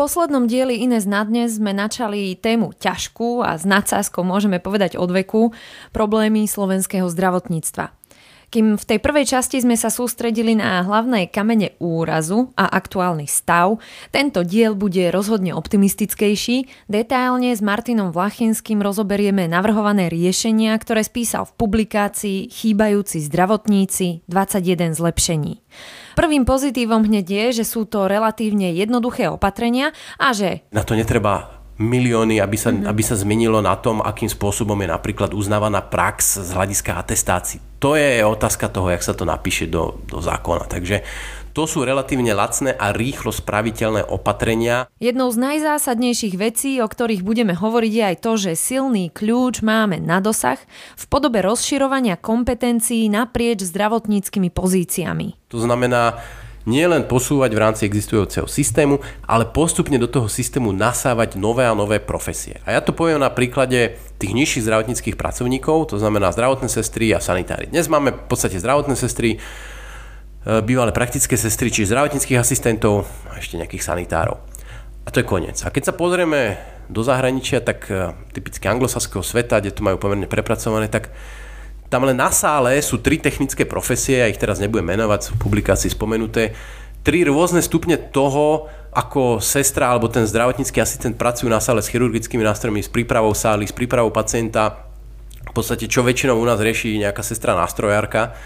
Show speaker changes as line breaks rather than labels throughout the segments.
poslednom dieli Ines na dnes sme načali tému ťažkú a s nadsázkou môžeme povedať od veku problémy slovenského zdravotníctva. Kým v tej prvej časti sme sa sústredili na hlavné kamene úrazu a aktuálny stav, tento diel bude rozhodne optimistickejší. Detailne s Martinom Vlachinským rozoberieme navrhované riešenia, ktoré spísal v publikácii Chýbajúci zdravotníci 21 zlepšení. Prvým pozitívom hneď je, že sú to relatívne jednoduché opatrenia a že...
Na to netreba milióny, aby sa, mm-hmm. aby sa zmenilo na tom, akým spôsobom je napríklad uznávaná prax z hľadiska atestácií. To je otázka toho, jak sa to napíše do, do zákona. Takže to sú relatívne lacné a rýchlo spraviteľné opatrenia.
Jednou z najzásadnejších vecí, o ktorých budeme hovoriť, je aj to, že silný kľúč máme na dosah v podobe rozširovania kompetencií naprieč zdravotníckými pozíciami.
To znamená, nie len posúvať v rámci existujúceho systému, ale postupne do toho systému nasávať nové a nové profesie. A ja to poviem na príklade tých nižších zdravotníckých pracovníkov, to znamená zdravotné sestry a sanitári. Dnes máme v podstate zdravotné sestry, e, bývalé praktické sestry, či zdravotníckých asistentov a ešte nejakých sanitárov. A to je koniec. A keď sa pozrieme do zahraničia, tak e, typicky anglosaského sveta, kde to majú pomerne prepracované, tak tam len na sále sú tri technické profesie, ja ich teraz nebudem menovať, sú v publikácii spomenuté, tri rôzne stupne toho, ako sestra alebo ten zdravotnícky asistent pracujú na sále s chirurgickými nástrojmi, s prípravou sály, s prípravou pacienta, v podstate čo väčšinou u nás rieši nejaká sestra nástrojárka.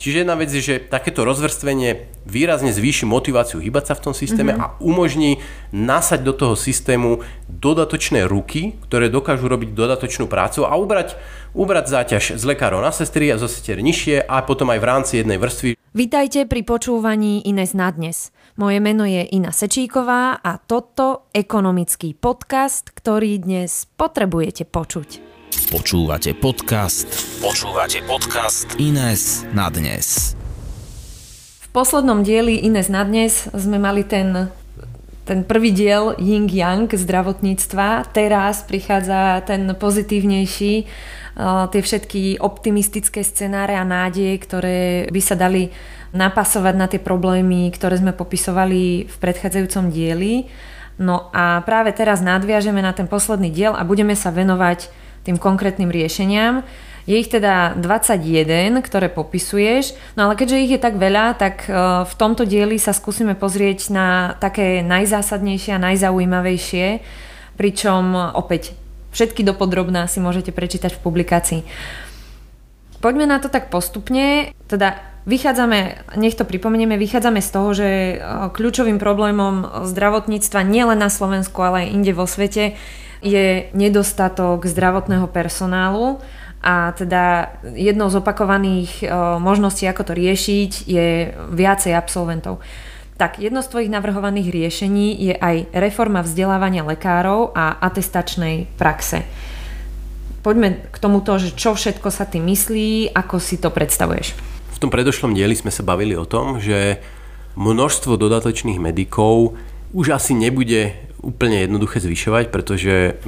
Čiže jedna vec je, že takéto rozvrstvenie výrazne zvýši motiváciu hýbať sa v tom systéme mm-hmm. a umožní nasať do toho systému dodatočné ruky, ktoré dokážu robiť dodatočnú prácu a ubrať, ubrať záťaž z lekárov na sestry a zo sestier nižšie a potom aj v rámci jednej vrstvy.
Vítajte pri počúvaní Ines na dnes. Moje meno je Ina Sečíková a toto ekonomický podcast, ktorý dnes potrebujete počuť.
Počúvate podcast. Počúvate podcast Ines na dnes.
V poslednom dieli Ines na dnes sme mali ten ten prvý diel Ying Yang zdravotníctva. Teraz prichádza ten pozitívnejší, tie všetky optimistické scenáre a nádeje, ktoré by sa dali napasovať na tie problémy, ktoré sme popisovali v predchádzajúcom dieli. No a práve teraz nadviažeme na ten posledný diel a budeme sa venovať tým konkrétnym riešeniam. Je ich teda 21, ktoré popisuješ, no ale keďže ich je tak veľa, tak e, v tomto dieli sa skúsime pozrieť na také najzásadnejšie a najzaujímavejšie, pričom opäť všetky dopodrobná si môžete prečítať v publikácii. Poďme na to tak postupne, teda vychádzame, nech to pripomenieme, vychádzame z toho, že e, kľúčovým problémom zdravotníctva nielen na Slovensku, ale aj inde vo svete je nedostatok zdravotného personálu a teda jednou z opakovaných e, možností, ako to riešiť, je viacej absolventov. Tak jedno z tvojich navrhovaných riešení je aj reforma vzdelávania lekárov a atestačnej praxe. Poďme k tomuto, že čo všetko sa ty myslí, ako si to predstavuješ.
V tom predošlom dieli sme sa bavili o tom, že množstvo dodatočných medikov už asi nebude úplne jednoduché zvyšovať, pretože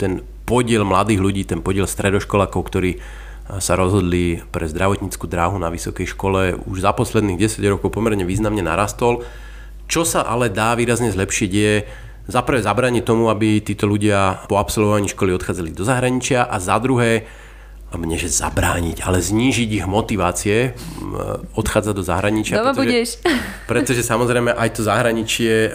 ten podiel mladých ľudí, ten podiel stredoškolákov, ktorí sa rozhodli pre zdravotníckú dráhu na vysokej škole, už za posledných 10 rokov pomerne významne narastol. Čo sa ale dá výrazne zlepšiť je za prvé zabraniť tomu, aby títo ľudia po absolvovaní školy odchádzali do zahraničia a za druhé mne, že zabrániť, ale znížiť ich motivácie odchádzať do zahraničia.
Doma pretože, budeš.
Pretože samozrejme aj to zahraničie,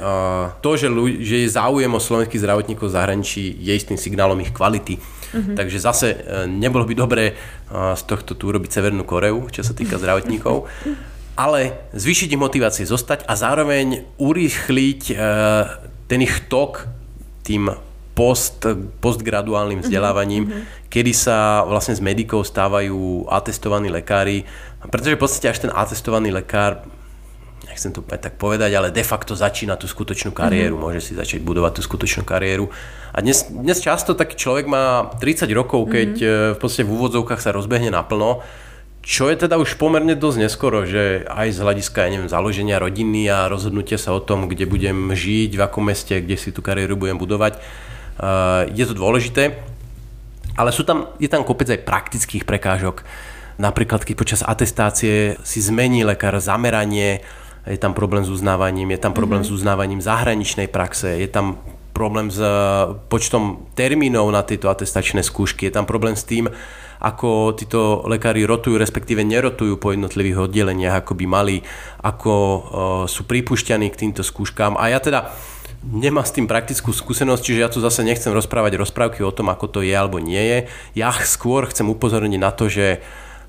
to, že, že je záujem o slovenských zdravotníkov v zahraničí, je istým signálom ich kvality. Uh-huh. Takže zase e, nebolo by dobré z tohto tu urobiť Severnú Koreu, čo sa týka zdravotníkov. Ale zvýšiť ich motivácie zostať a zároveň urýchliť e, ten ich tok tým post, postgraduálnym mhm. vzdelávaním, mm-hmm. kedy sa vlastne z medikov stávajú atestovaní lekári, pretože v podstate až ten atestovaný lekár nechcem to tak povedať, ale de facto začína tú skutočnú kariéru, mm-hmm. môže si začať budovať tú skutočnú kariéru. A dnes, dnes často taký človek má 30 rokov, keď mm-hmm. v podstate v úvodzovkách sa rozbehne naplno, čo je teda už pomerne dosť neskoro, že aj z hľadiska, ja neviem, založenia rodiny a rozhodnutia sa o tom, kde budem žiť, v akom meste, kde si tú kariéru budem budovať, je to dôležité, ale sú tam, je tam kopec aj praktických prekážok. Napríklad, keď počas atestácie si zmení lekár zameranie je tam problém s uznávaním, je tam problém mm-hmm. s uznávaním zahraničnej praxe, je tam problém s počtom termínov na tieto atestačné skúšky, je tam problém s tým, ako títo lekári rotujú, respektíve nerotujú po jednotlivých oddeleniach, ako by mali, ako sú pripúšťaní k týmto skúškám. A ja teda nemá s tým praktickú skúsenosť, čiže ja tu zase nechcem rozprávať rozprávky o tom, ako to je alebo nie je. Ja skôr chcem upozorniť na to, že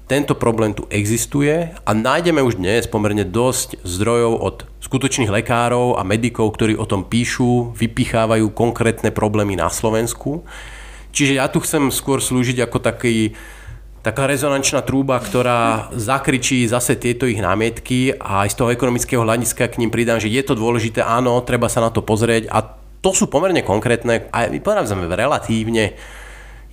tento problém tu existuje a nájdeme už dnes pomerne dosť zdrojov od skutočných lekárov a medikov, ktorí o tom píšu, vypichávajú konkrétne problémy na Slovensku. Čiže ja tu chcem skôr slúžiť ako taký, taká rezonančná trúba, ktorá zakričí zase tieto ich námietky a aj z toho ekonomického hľadiska k ním pridám, že je to dôležité, áno, treba sa na to pozrieť a to sú pomerne konkrétne a povedám relatívne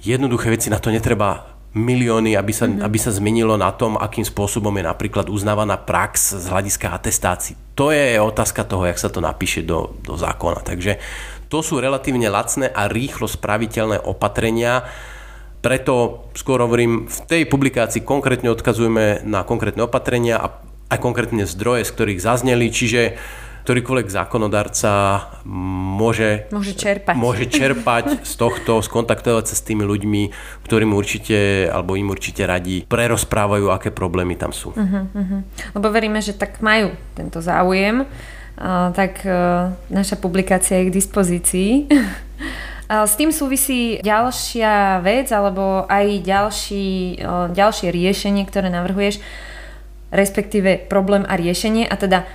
jednoduché veci, na to netreba milióny, aby sa, mm-hmm. aby sa zmenilo na tom, akým spôsobom je napríklad uznávaná prax z hľadiska atestácií. To je otázka toho, jak sa to napíše do, do zákona. Takže to sú relatívne lacné a rýchlo spraviteľné opatrenia, preto skôr hovorím, v tej publikácii konkrétne odkazujeme na konkrétne opatrenia a aj konkrétne zdroje, z ktorých zazneli, čiže ktorýkoľvek zákonodarca môže,
môže čerpať.
môže čerpať z tohto, skontaktovať sa s tými ľuďmi, ktorým určite, alebo im určite radí, prerozprávajú, aké problémy tam sú. Uh-huh,
uh-huh. Lebo veríme, že tak majú tento záujem, uh, tak uh, naša publikácia je k dispozícii. S tým súvisí ďalšia vec, alebo aj ďalší, ďalšie riešenie, ktoré navrhuješ, respektíve problém a riešenie, a teda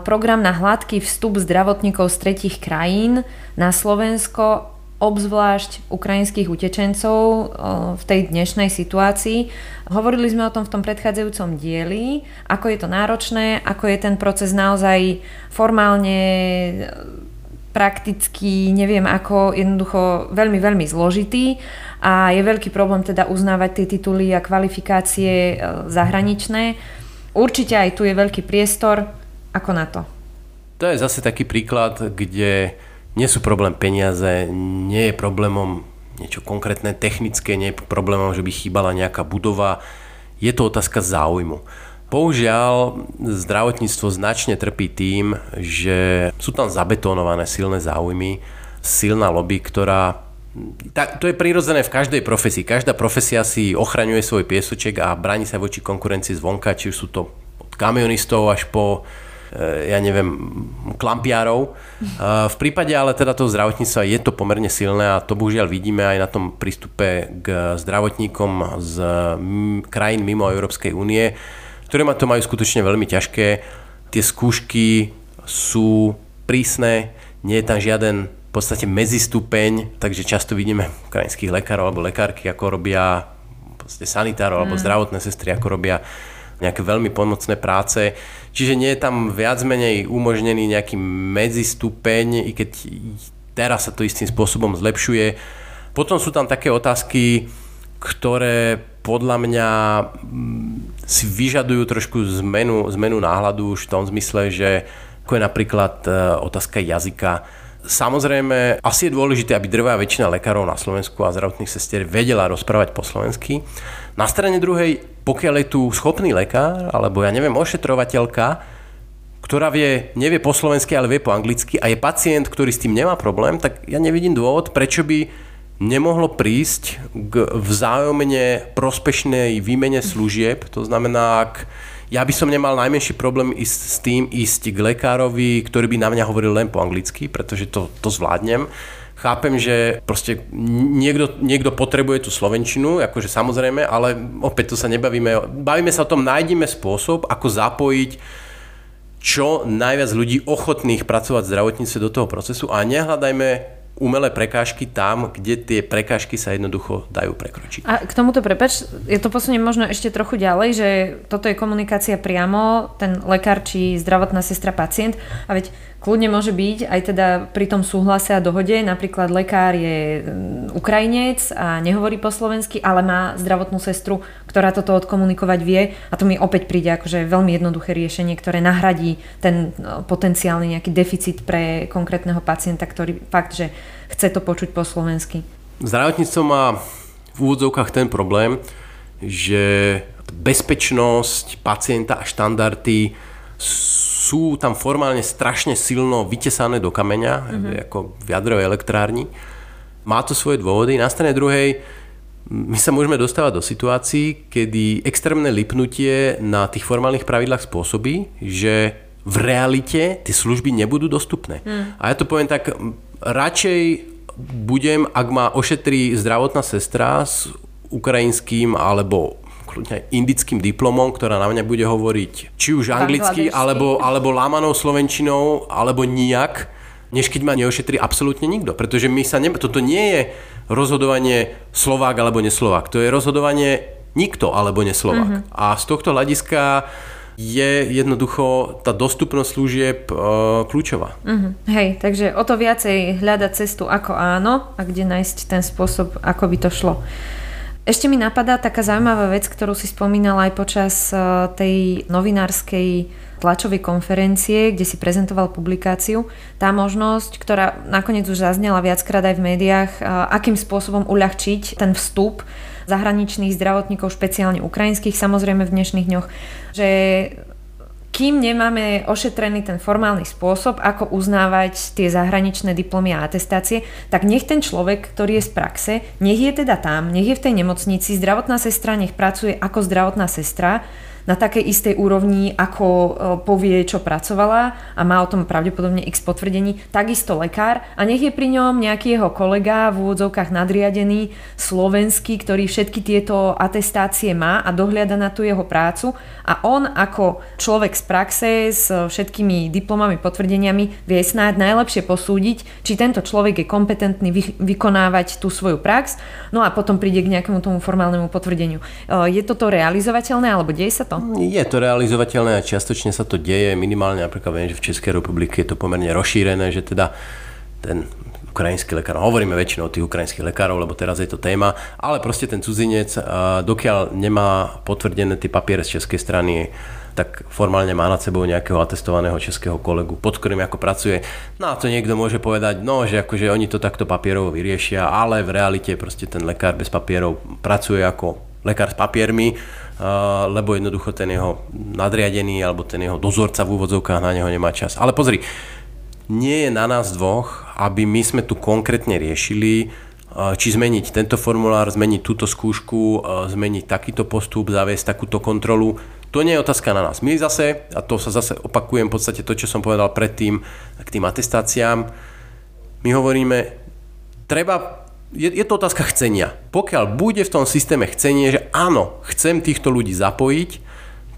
program na hladký vstup zdravotníkov z tretich krajín na Slovensko, obzvlášť ukrajinských utečencov v tej dnešnej situácii. Hovorili sme o tom v tom predchádzajúcom dieli, ako je to náročné, ako je ten proces naozaj formálne prakticky, neviem ako, jednoducho veľmi, veľmi zložitý a je veľký problém teda uznávať tie tituly a kvalifikácie e, zahraničné. Určite aj tu je veľký priestor. Ako na to?
To je zase taký príklad, kde nie sú problém peniaze, nie je problémom niečo konkrétne technické, nie je problémom, že by chýbala nejaká budova. Je to otázka záujmu. Bohužiaľ, zdravotníctvo značne trpí tým, že sú tam zabetonované silné záujmy, silná lobby, ktorá tak, to je prirodzené v každej profesii. Každá profesia si ochraňuje svoj piesoček a bráni sa voči konkurencii zvonka, či už sú to od kamionistov až po e, ja neviem, klampiárov. V prípade ale teda toho zdravotníctva je to pomerne silné a to bohužiaľ vidíme aj na tom prístupe k zdravotníkom z krajín mimo Európskej únie, ktoré to majú skutočne veľmi ťažké. Tie skúšky sú prísne, nie je tam žiaden v podstate medzistupeň, takže často vidíme ukrajinských lekárov alebo lekárky, ako robia sanitárov alebo mm. zdravotné sestry, ako robia nejaké veľmi pomocné práce. Čiže nie je tam viac menej umožnený nejaký medzistupeň, i keď teraz sa to istým spôsobom zlepšuje. Potom sú tam také otázky, ktoré podľa mňa mm, si vyžadujú trošku zmenu, zmenu náhľadu už v tom zmysle, že ako je napríklad e, otázka jazyka. Samozrejme, asi je dôležité, aby drvá väčšina lekárov na Slovensku a zdravotných sestier vedela rozprávať po slovensky. Na strane druhej, pokiaľ je tu schopný lekár, alebo ja neviem, ošetrovateľka, ktorá vie, nevie po slovensky, ale vie po anglicky a je pacient, ktorý s tým nemá problém, tak ja nevidím dôvod, prečo by nemohlo prísť k vzájomne prospešnej výmene služieb. To znamená, ak ja by som nemal najmenší problém ísť s tým ísť k lekárovi, ktorý by na mňa hovoril len po anglicky, pretože to, to zvládnem. Chápem, že proste niekto, niekto potrebuje tú slovenčinu, akože samozrejme, ale opäť to sa nebavíme. Bavíme sa o tom, nájdime spôsob, ako zapojiť čo najviac ľudí ochotných pracovať v zdravotníctve do toho procesu a nehľadajme umelé prekážky tam, kde tie prekážky sa jednoducho dajú prekročiť.
A k tomuto prepač, je to posunie možno ešte trochu ďalej, že toto je komunikácia priamo, ten lekár či zdravotná sestra pacient a veď kľudne môže byť aj teda pri tom súhlase a dohode, napríklad lekár je mm, Ukrajinec a nehovorí po slovensky, ale má zdravotnú sestru, ktorá toto odkomunikovať vie a to mi opäť príde akože veľmi jednoduché riešenie, ktoré nahradí ten no, potenciálny nejaký deficit pre konkrétneho pacienta, ktorý fakt, že chce to počuť po slovensky.
Zdravotníctvo má v úvodzovkách ten problém, že bezpečnosť pacienta a štandardy sú tam formálne strašne silno vytesané do kameňa, mm-hmm. ako v jadrovej elektrárni. Má to svoje dôvody. Na strane druhej my sa môžeme dostávať do situácií, kedy extrémne lipnutie na tých formálnych pravidlách spôsobí, že v realite tie služby nebudú dostupné. Mm. A ja to poviem tak, radšej budem, ak ma ošetrí zdravotná sestra s ukrajinským alebo kľudne indickým diplomom, ktorá na mňa bude hovoriť či už anglicky, alebo, alebo lámanou slovenčinou, alebo nijak, než keď ma neošetrí absolútne nikto. Pretože my sa ne... toto nie je rozhodovanie Slovák alebo neslovák. To je rozhodovanie nikto alebo neslovák. Mm-hmm. A z tohto hľadiska je jednoducho tá dostupnosť služieb e, kľúčová.
Mm-hmm. Hej, takže o to viacej hľadať cestu ako áno a kde nájsť ten spôsob, ako by to šlo. Ešte mi napadá taká zaujímavá vec, ktorú si spomínala aj počas e, tej novinárskej tlačovej konferencie, kde si prezentoval publikáciu. Tá možnosť, ktorá nakoniec už zaznela viackrát aj v médiách, akým spôsobom uľahčiť ten vstup zahraničných zdravotníkov, špeciálne ukrajinských, samozrejme v dnešných dňoch, že kým nemáme ošetrený ten formálny spôsob, ako uznávať tie zahraničné diplomy a atestácie, tak nech ten človek, ktorý je z praxe, nech je teda tam, nech je v tej nemocnici, zdravotná sestra nech pracuje ako zdravotná sestra, na takej istej úrovni, ako e, povie, čo pracovala a má o tom pravdepodobne x potvrdení, takisto lekár a nech je pri ňom nejaký jeho kolega v úvodzovkách nadriadený slovenský, ktorý všetky tieto atestácie má a dohliada na tú jeho prácu a on ako človek z praxe s všetkými diplomami, potvrdeniami vie snáď najlepšie posúdiť, či tento človek je kompetentný vy, vykonávať tú svoju prax, no a potom príde k nejakému tomu formálnemu potvrdeniu. E, je toto realizovateľné alebo deje sa?
Je to realizovateľné a čiastočne sa to deje. Minimálne napríklad viem, že v Českej republike je to pomerne rozšírené, že teda ten ukrajinský lekár, no, hovoríme väčšinou o tých ukrajinských lekárov, lebo teraz je to téma, ale proste ten cudzinec, dokiaľ nemá potvrdené tie papiere z českej strany, tak formálne má nad sebou nejakého atestovaného českého kolegu, pod ktorým ako pracuje. No a to niekto môže povedať, no, že akože oni to takto papierovo vyriešia, ale v realite proste ten lekár bez papierov pracuje ako lekár s papiermi lebo jednoducho ten jeho nadriadený alebo ten jeho dozorca v úvodzovkách na neho nemá čas. Ale pozri, nie je na nás dvoch, aby my sme tu konkrétne riešili, či zmeniť tento formulár, zmeniť túto skúšku, zmeniť takýto postup, zaviesť takúto kontrolu. To nie je otázka na nás. My zase, a to sa zase opakujem v podstate to, čo som povedal predtým k tým atestáciám, my hovoríme, treba je, je to otázka chcenia. Pokiaľ bude v tom systéme chcenie, že áno, chcem týchto ľudí zapojiť,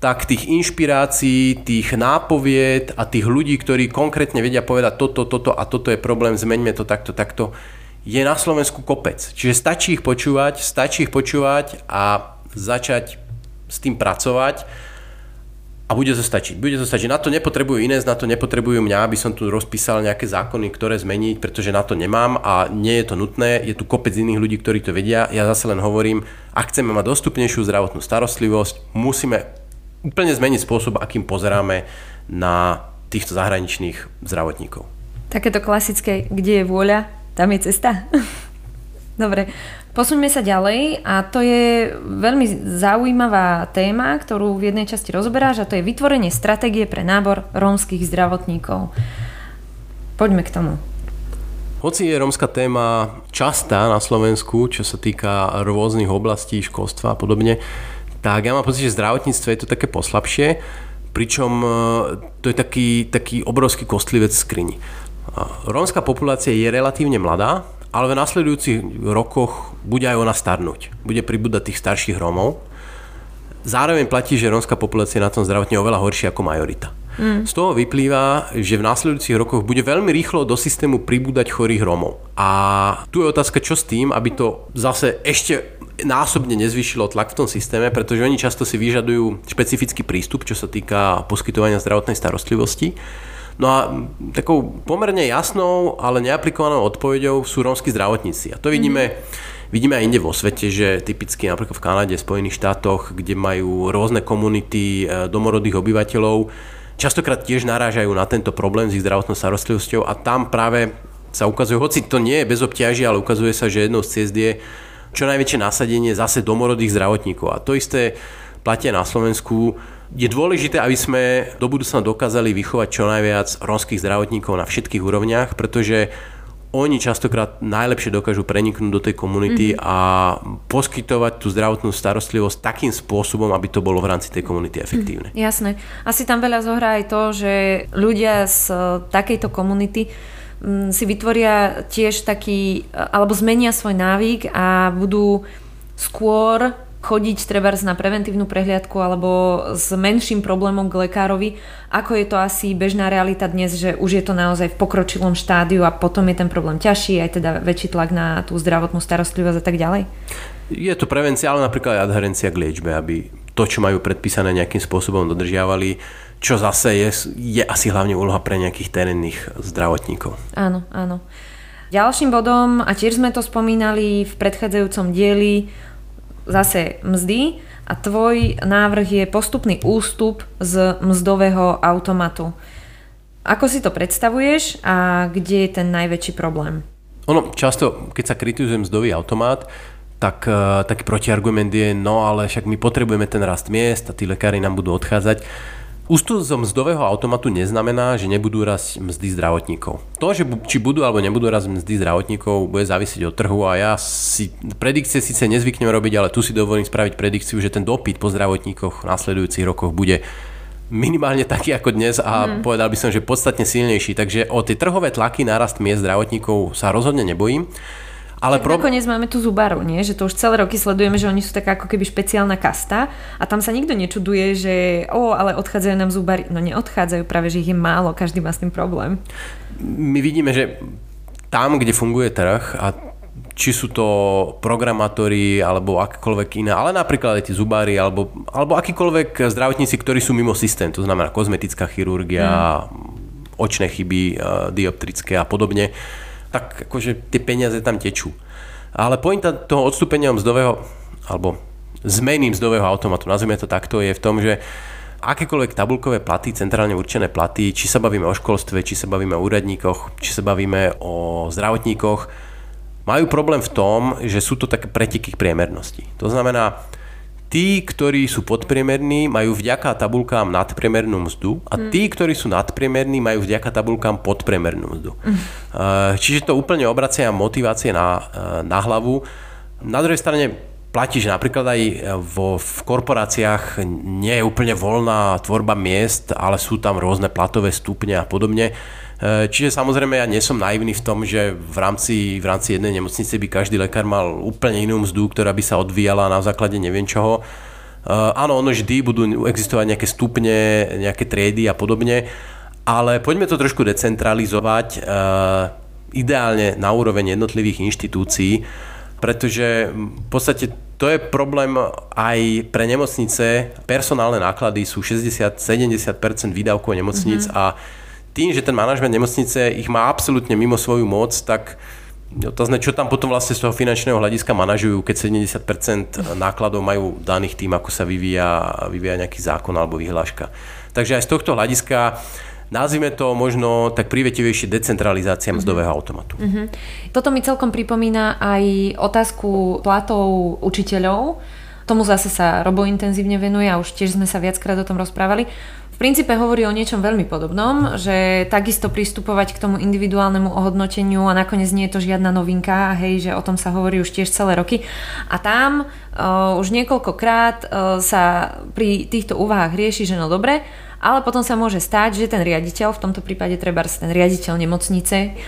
tak tých inšpirácií, tých nápovied a tých ľudí, ktorí konkrétne vedia povedať toto, toto a toto je problém, zmeňme to takto, takto, je na Slovensku kopec. Čiže stačí ich počúvať, stačí ich počúvať a začať s tým pracovať a bude to stačiť. Bude to stačiť. Na to nepotrebujú iné, na to nepotrebujú mňa, aby som tu rozpísal nejaké zákony, ktoré zmeniť, pretože na to nemám a nie je to nutné. Je tu kopec iných ľudí, ktorí to vedia. Ja zase len hovorím, ak chceme mať dostupnejšiu zdravotnú starostlivosť, musíme úplne zmeniť spôsob, akým pozeráme na týchto zahraničných zdravotníkov.
Takéto klasické, kde je vôľa, tam je cesta. Dobre, Posuňme sa ďalej a to je veľmi zaujímavá téma, ktorú v jednej časti rozberáš a to je vytvorenie stratégie pre nábor rómskych zdravotníkov. Poďme k tomu.
Hoci je rómska téma častá na Slovensku, čo sa týka rôznych oblastí, školstva a podobne, tak ja mám pocit, že zdravotníctvo je to také poslabšie, pričom e, to je taký, taký obrovský kostlivec skrini. Rómska populácia je relatívne mladá, ale v nasledujúcich rokoch bude aj ona starnúť. Bude pribúdať tých starších Rómov. Zároveň platí, že rómska populácia je na tom zdravotne oveľa horšia ako majorita. Mm. Z toho vyplýva, že v následujúcich rokoch bude veľmi rýchlo do systému pribúdať chorých Rómov. A tu je otázka, čo s tým, aby to zase ešte násobne nezvyšilo tlak v tom systéme, pretože oni často si vyžadujú špecifický prístup, čo sa týka poskytovania zdravotnej starostlivosti. No a takou pomerne jasnou, ale neaplikovanou odpoveďou sú rómsky zdravotníci. A to vidíme, mm-hmm. vidíme aj inde vo svete, že typicky napríklad v Kanade, Spojených štátoch, kde majú rôzne komunity e, domorodých obyvateľov, častokrát tiež narážajú na tento problém s ich zdravotnou starostlivosťou a tam práve sa ukazuje, hoci to nie je bez obťaží, ale ukazuje sa, že jednou z ciest je čo najväčšie nasadenie zase domorodých zdravotníkov. A to isté platia na Slovensku Je dôležité, aby sme do budúcna dokázali vychovať čo najviac rómskych zdravotníkov na všetkých úrovniach, pretože oni častokrát najlepšie dokážu preniknúť do tej komunity mm-hmm. a poskytovať tú zdravotnú starostlivosť takým spôsobom, aby to bolo v rámci tej komunity efektívne.
Mm, jasné. Asi tam veľa zohrá aj to, že ľudia z e, takejto komunity mm, si vytvoria tiež taký, alebo zmenia svoj návyk a budú skôr chodiť treba na preventívnu prehliadku alebo s menším problémom k lekárovi, ako je to asi bežná realita dnes, že už je to naozaj v pokročilom štádiu a potom je ten problém ťažší, aj teda väčší tlak na tú zdravotnú starostlivosť a tak ďalej?
Je to prevencia, ale napríklad aj adherencia k liečbe, aby to, čo majú predpísané nejakým spôsobom dodržiavali, čo zase je, je asi hlavne úloha pre nejakých terénnych zdravotníkov.
Áno, áno. Ďalším bodom, a tiež sme to spomínali v predchádzajúcom dieli, zase mzdy a tvoj návrh je postupný ústup z mzdového automatu. Ako si to predstavuješ a kde je ten najväčší problém?
Ono, často, keď sa kritizuje mzdový automat, tak uh, taký protiargument je, no ale však my potrebujeme ten rast miest a tí lekári nám budú odchádzať. Ústup zo mzdového automatu neznamená, že nebudú rast mzdy zdravotníkov. To, že či budú alebo nebudú rast mzdy zdravotníkov, bude závisieť od trhu a ja si predikcie síce nezvyknem robiť, ale tu si dovolím spraviť predikciu, že ten dopyt po zdravotníkoch v následujúcich rokoch bude minimálne taký ako dnes a mm. povedal by som, že podstatne silnejší. Takže o tie trhové tlaky nárast miest zdravotníkov sa rozhodne nebojím.
Ale pro... Nakoniec máme tu zubaru, nie? že to už celé roky sledujeme, že oni sú taká ako keby špeciálna kasta a tam sa nikto nečuduje, že o, ale odchádzajú nám zubari. No neodchádzajú, práve že ich je málo, každý má s tým problém.
My vidíme, že tam, kde funguje trh a či sú to programátori alebo akékoľvek iné, ale napríklad aj tí zubári alebo, alebo akýkoľvek zdravotníci, ktorí sú mimo systém, to znamená kozmetická chirurgia, mm. očné chyby, eh, dioptrické a podobne, tak akože tie peniaze tam tečú. Ale pointa toho odstúpenia mzdového, alebo zmeny mzdového automatu, nazvime to takto, je v tom, že akékoľvek tabulkové platy, centrálne určené platy, či sa bavíme o školstve, či sa bavíme o úradníkoch, či sa bavíme o zdravotníkoch, majú problém v tom, že sú to také preteky k priemernosti. To znamená, tí, ktorí sú podpriemerní, majú vďaka tabulkám nadpriemernú mzdu a mm. tí, ktorí sú nadpriemerní, majú vďaka tabulkám podpriemernú mzdu. Mm. Čiže to úplne obracia motivácie na, eh, na hlavu. Na druhej strane platí, že napríklad aj vo, v korporáciách nie je úplne voľná tvorba miest, ale sú tam rôzne platové stupne a podobne. Eh, čiže samozrejme ja nie som naivný v tom, že v rámci, v rámci jednej nemocnice by každý lekár mal úplne inú mzdu, ktorá by sa odvíjala na základe neviem čoho. Uh, áno, ono vždy budú existovať nejaké stupne, nejaké triedy a podobne, ale poďme to trošku decentralizovať, uh, ideálne na úroveň jednotlivých inštitúcií, pretože v podstate to je problém aj pre nemocnice. Personálne náklady sú 60-70% výdavkov nemocnic mm-hmm. a tým, že ten manažment nemocnice ich má absolútne mimo svoju moc, tak Otázne, čo tam potom vlastne z toho finančného hľadiska manažujú, keď 70% nákladov majú daných tým, ako sa vyvíja, vyvíja nejaký zákon alebo vyhláška. Takže aj z tohto hľadiska nazvime to možno tak privetivejšie decentralizácia mm-hmm. mzdového automatu. Mm-hmm.
Toto mi celkom pripomína aj otázku platov učiteľov. Tomu zase sa Robo intenzívne venuje a už tiež sme sa viackrát o tom rozprávali v princípe hovorí o niečom veľmi podobnom, že takisto pristupovať k tomu individuálnemu ohodnoteniu a nakoniec nie je to žiadna novinka, hej, že o tom sa hovorí už tiež celé roky. A tam uh, už niekoľkokrát uh, sa pri týchto úvahách rieši, že no dobre, ale potom sa môže stať, že ten riaditeľ, v tomto prípade treba ten riaditeľ nemocnice,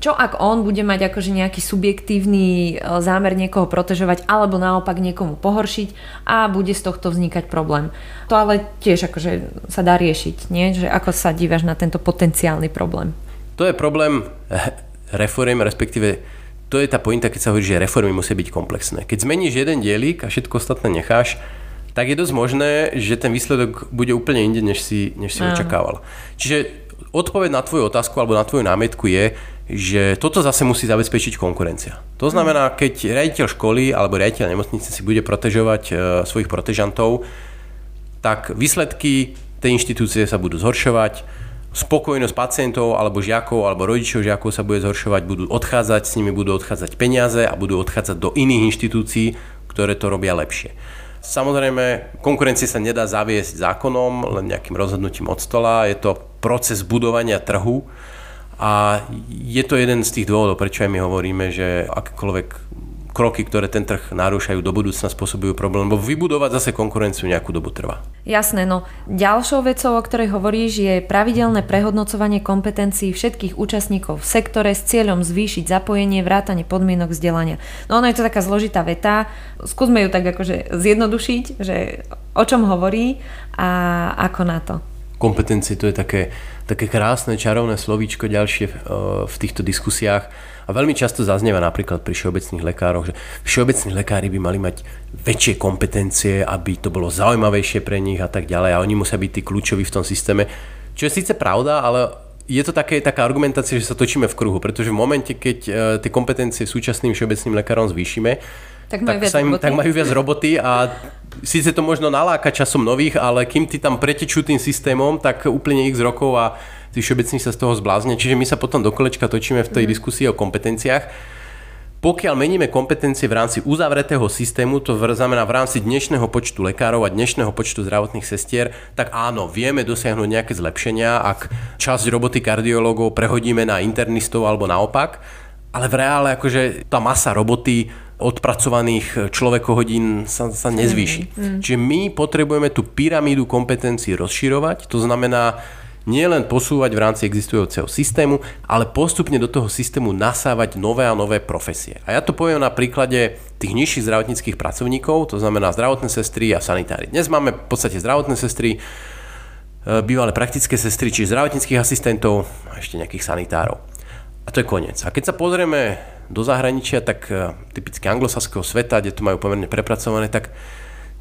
čo ak on bude mať akože nejaký subjektívny e, zámer niekoho protežovať alebo naopak niekomu pohoršiť a bude z tohto vznikať problém. To ale tiež akože sa dá riešiť, nie? Že ako sa dívaš na tento potenciálny problém?
To je problém eh, reform, respektíve to je tá pointa, keď sa hovorí, že reformy musia byť komplexné. Keď zmeníš jeden dielik a všetko ostatné necháš, tak je dosť možné, že ten výsledok bude úplne inde, než si, než si očakával. Čiže odpoveď na tvoju otázku alebo na tvoju námietku je, že toto zase musí zabezpečiť konkurencia. To znamená, keď riaditeľ školy alebo riaditeľ nemocnice si bude protežovať e, svojich protežantov, tak výsledky tej inštitúcie sa budú zhoršovať, spokojnosť pacientov alebo žiakov alebo rodičov žiakov sa bude zhoršovať, budú odchádzať, s nimi budú odchádzať peniaze a budú odchádzať do iných inštitúcií, ktoré to robia lepšie. Samozrejme, konkurencie sa nedá zaviesť zákonom, len nejakým rozhodnutím od stola. Je to proces budovania trhu a je to jeden z tých dôvodov, prečo aj my hovoríme, že akékoľvek kroky, ktoré ten trh narúšajú do budúcna, spôsobujú problém, lebo vybudovať zase konkurenciu nejakú dobu trvá.
Jasné, no ďalšou vecou, o ktorej hovoríš, je pravidelné prehodnocovanie kompetencií všetkých účastníkov v sektore s cieľom zvýšiť zapojenie, vrátanie podmienok vzdelania. No ono je to taká zložitá veta, skúsme ju tak akože zjednodušiť, že o čom hovorí a ako na to.
Kompetencie to je také, také krásne, čarovné slovíčko ďalšie v, v týchto diskusiách a veľmi často zaznieva napríklad pri všeobecných lekároch, že všeobecní lekári by mali mať väčšie kompetencie, aby to bolo zaujímavejšie pre nich a tak ďalej a oni musia byť tí kľúčoví v tom systéme. Čo je síce pravda, ale je to také, taká argumentácia, že sa točíme v kruhu, pretože v momente, keď uh, tie kompetencie súčasným všeobecným lekárom zvýšime,
tak majú, tak,
sa im, tak majú viac roboty a síce to možno naláka časom nových, ale kým ty tam pretečú tým systémom, tak úplne x rokov a tí všeobecní sa z toho zblázne. Čiže my sa potom do kolečka točíme v tej mm. diskusii o kompetenciách. Pokiaľ meníme kompetencie v rámci uzavretého systému, to znamená v rámci dnešného počtu lekárov a dnešného počtu zdravotných sestier, tak áno, vieme dosiahnuť nejaké zlepšenia, ak časť roboty kardiológov prehodíme na internistov alebo naopak, ale v reále akože tá masa roboty odpracovaných človekohodín sa, sa nezvýši. Mm, mm. Čiže my potrebujeme tú pyramídu kompetencií rozširovať, to znamená nielen posúvať v rámci existujúceho systému, ale postupne do toho systému nasávať nové a nové profesie. A ja to poviem na príklade tých nižších zdravotníckých pracovníkov, to znamená zdravotné sestry a sanitári. Dnes máme v podstate zdravotné sestry, e, bývalé praktické sestry, čiže zdravotníckých asistentov a ešte nejakých sanitárov. A to je koniec. A keď sa pozrieme do zahraničia, tak e, typicky anglosaského sveta, kde to majú pomerne prepracované, tak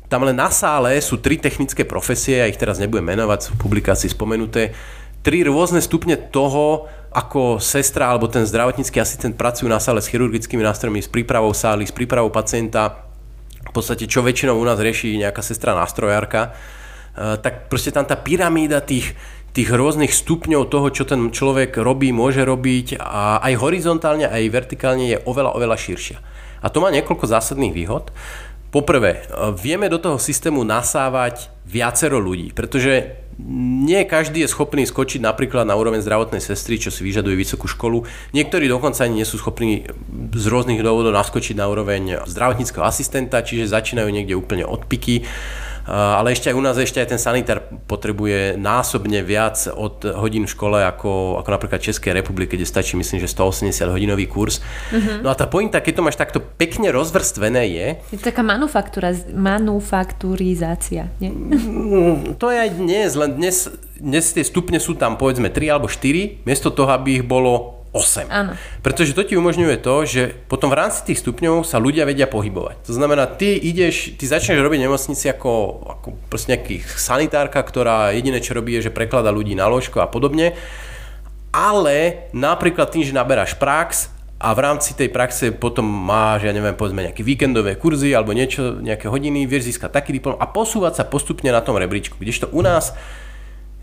tam len na sále sú tri technické profesie, ja ich teraz nebudem menovať, sú v publikácii spomenuté, tri rôzne stupne toho, ako sestra alebo ten zdravotnícky asistent pracujú na sále s chirurgickými nástrojmi, s prípravou sály, s prípravou pacienta, v podstate čo väčšinou u nás rieši nejaká sestra nástrojárka, e, tak proste tam tá pyramída tých, tých rôznych stupňov toho, čo ten človek robí, môže robiť a aj horizontálne, aj vertikálne je oveľa, oveľa širšia. A to má niekoľko zásadných výhod. Poprvé, vieme do toho systému nasávať viacero ľudí, pretože nie každý je schopný skočiť napríklad na úroveň zdravotnej sestry, čo si vyžaduje vysokú školu. Niektorí dokonca ani nie sú schopní z rôznych dôvodov naskočiť na úroveň zdravotníckého asistenta, čiže začínajú niekde úplne od piky ale ešte aj u nás ešte aj ten sanitár potrebuje násobne viac od hodín v škole ako, ako napríklad Českej republike, kde stačí myslím, že 180 hodinový kurz. Uh-huh. No a tá pointa, keď to máš takto pekne rozvrstvené je...
Je to taká manufakturizácia, nie?
Mm, to je aj dnes, len dnes, dnes tie stupne sú tam povedzme 3 alebo 4, miesto toho, aby ich bolo 8.
Áno.
Pretože to ti umožňuje to, že potom v rámci tých stupňov sa ľudia vedia pohybovať. To znamená, ty ideš, ty začneš robiť nemocnici ako, ako proste nejaký sanitárka, ktorá jediné čo robí je, že preklada ľudí na ložko a podobne. Ale napríklad tým, že naberáš prax a v rámci tej praxe potom máš, ja neviem, povedzme nejaké víkendové kurzy alebo niečo, nejaké hodiny, vieš získať taký diplom a posúvať sa postupne na tom rebríčku. Kdežto u nás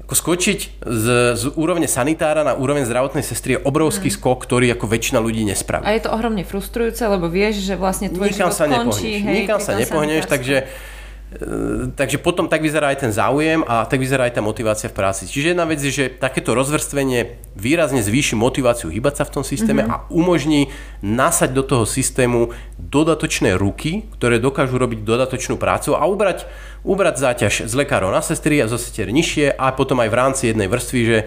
ako skočiť z, z úrovne sanitára na úroveň zdravotnej sestry je obrovský mm. skok, ktorý ako väčšina ľudí nespraví.
A je to ohromne frustrujúce, lebo vieš, že vlastne tvoj
Nikam
život sa končí.
Hej, Nikam sa nepohneš, takže takže potom tak vyzerá aj ten záujem a tak vyzerá aj tá motivácia v práci. Čiže jedna vec je, že takéto rozvrstvenie výrazne zvýši motiváciu hýbať sa v tom systéme mm-hmm. a umožní nasať do toho systému dodatočné ruky, ktoré dokážu robiť dodatočnú prácu a ubrať, ubrať záťaž z lekárov na sestry a zo sestier nižšie a potom aj v rámci jednej vrstvy, že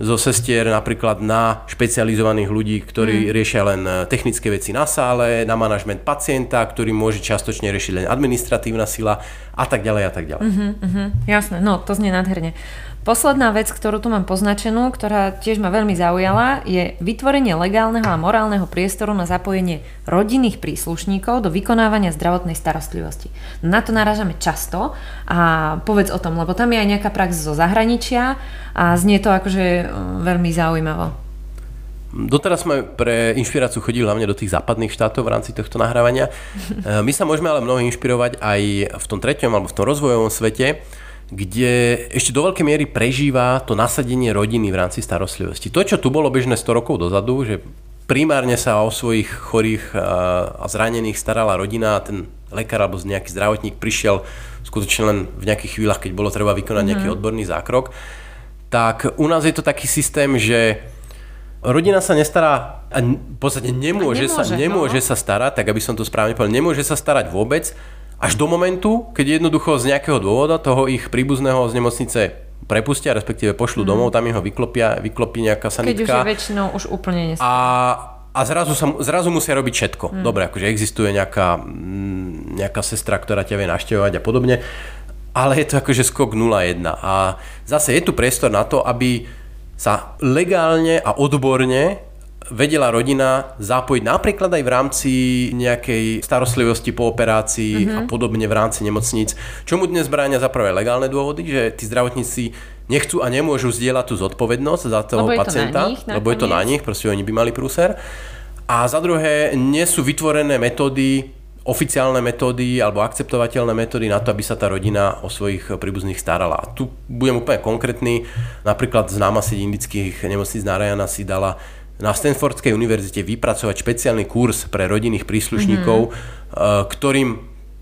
zo sestier napríklad na špecializovaných ľudí, ktorí mm. riešia len e, technické veci na sále, na manažment pacienta, ktorý môže častočne riešiť len administratívna sila a tak ďalej a tak ďalej.
Mm-hmm, mm-hmm, jasné, no to znie nádherne. Posledná vec, ktorú tu mám poznačenú, ktorá tiež ma veľmi zaujala, je vytvorenie legálneho a morálneho priestoru na zapojenie rodinných príslušníkov do vykonávania zdravotnej starostlivosti. Na to narážame často a povedz o tom, lebo tam je aj nejaká prax zo zahraničia a znie to akože e, veľmi zaujímavo.
Doteraz sme pre inšpiráciu chodili hlavne do tých západných štátov v rámci tohto nahrávania. E, my sa môžeme ale mnoho inšpirovať aj v tom treťom alebo v tom rozvojovom svete, kde ešte do veľkej miery prežíva to nasadenie rodiny v rámci starostlivosti. To, čo tu bolo bežné 100 rokov dozadu, že primárne sa o svojich chorých a zranených starala rodina a ten lekár alebo nejaký zdravotník prišiel skutočne len v nejakých chvíľach, keď bolo treba vykonať nejaký mm. odborný zákrok. Tak u nás je to taký systém, že rodina sa nestará a v podstate nemôže, nemôže, sa, nemôže no. sa starať, tak aby som to správne povedal, nemôže sa starať vôbec až do momentu, keď jednoducho z nejakého dôvoda toho ich príbuzného z nemocnice prepustia, respektíve pošlu mm. domov, tam jeho vyklopia, vyklopí nejaká sanitka.
Keď už je väčšinou už úplne
nesmie. A, a zrazu, sa, zrazu musia robiť všetko. Mm. Dobre, akože existuje nejaká, mm, nejaká sestra, ktorá ťa vie naštevovať a podobne, ale je to akože skok 0-1. A zase je tu priestor na to, aby sa legálne a odborne vedela rodina zapojiť napríklad aj v rámci nejakej starostlivosti po operácii mm-hmm. a podobne v rámci nemocníc. Čomu dnes bráňa za prvé legálne dôvody, že tí zdravotníci nechcú a nemôžu zdieľať tú zodpovednosť za toho lebo pacienta, nich, lebo je to na nich, proste oni by mali prúser. A za druhé, nie sú vytvorené metódy, oficiálne metódy alebo akceptovateľné metódy na to, aby sa tá rodina o svojich príbuzných starala. A tu budem úplne konkrétny. Napríklad známa sieť indických nemocníc Narayana si dala na Stanfordskej univerzite vypracovať špeciálny kurz pre rodinných príslušníkov, mm-hmm. ktorým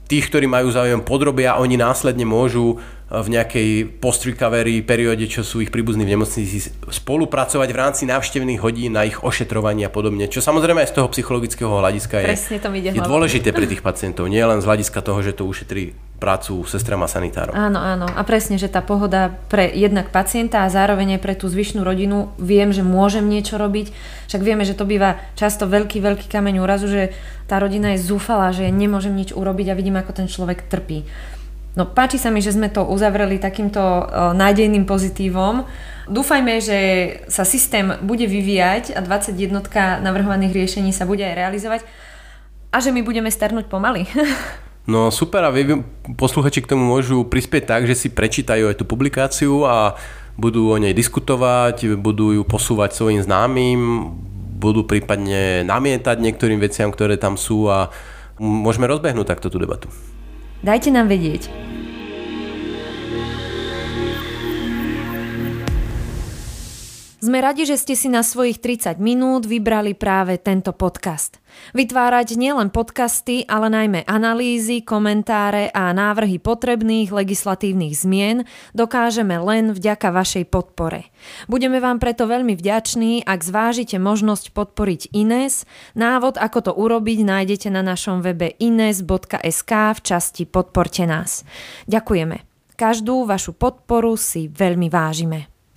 tých, ktorí majú záujem podrobia, oni následne môžu v nejakej post-recovery perióde, čo sú ich príbuzní v nemocnici, spolupracovať v rámci návštevných hodín na ich ošetrovanie a podobne. Čo samozrejme aj z toho psychologického hľadiska je, je dôležité pre tých pacientov. Nie len z hľadiska toho, že to ušetrí prácu sestram a sanitárom.
Áno, áno. A presne, že tá pohoda pre jednak pacienta a zároveň aj pre tú zvyšnú rodinu viem, že môžem niečo robiť. Však vieme, že to býva často veľký, veľký kameň úrazu, že tá rodina je zúfalá, že nemôžem nič urobiť a vidím, ako ten človek trpí. No páči sa mi, že sme to uzavreli takýmto nádejným pozitívom. Dúfajme, že sa systém bude vyvíjať a 21 navrhovaných riešení sa bude aj realizovať a že my budeme starnúť pomaly.
No super a vy, posluchači k tomu môžu prispieť tak, že si prečítajú aj tú publikáciu a budú o nej diskutovať, budú ju posúvať svojim známym, budú prípadne namietať niektorým veciam, ktoré tam sú a môžeme rozbehnúť takto tú debatu.
Dajte nám vedieť. Sme radi, že ste si na svojich 30 minút vybrali práve tento podcast. Vytvárať nielen podcasty, ale najmä analýzy, komentáre a návrhy potrebných legislatívnych zmien dokážeme len vďaka vašej podpore. Budeme vám preto veľmi vďační, ak zvážite možnosť podporiť Ines. Návod, ako to urobiť, nájdete na našom webe ines.sk v časti Podporte nás. Ďakujeme. Každú vašu podporu si veľmi vážime.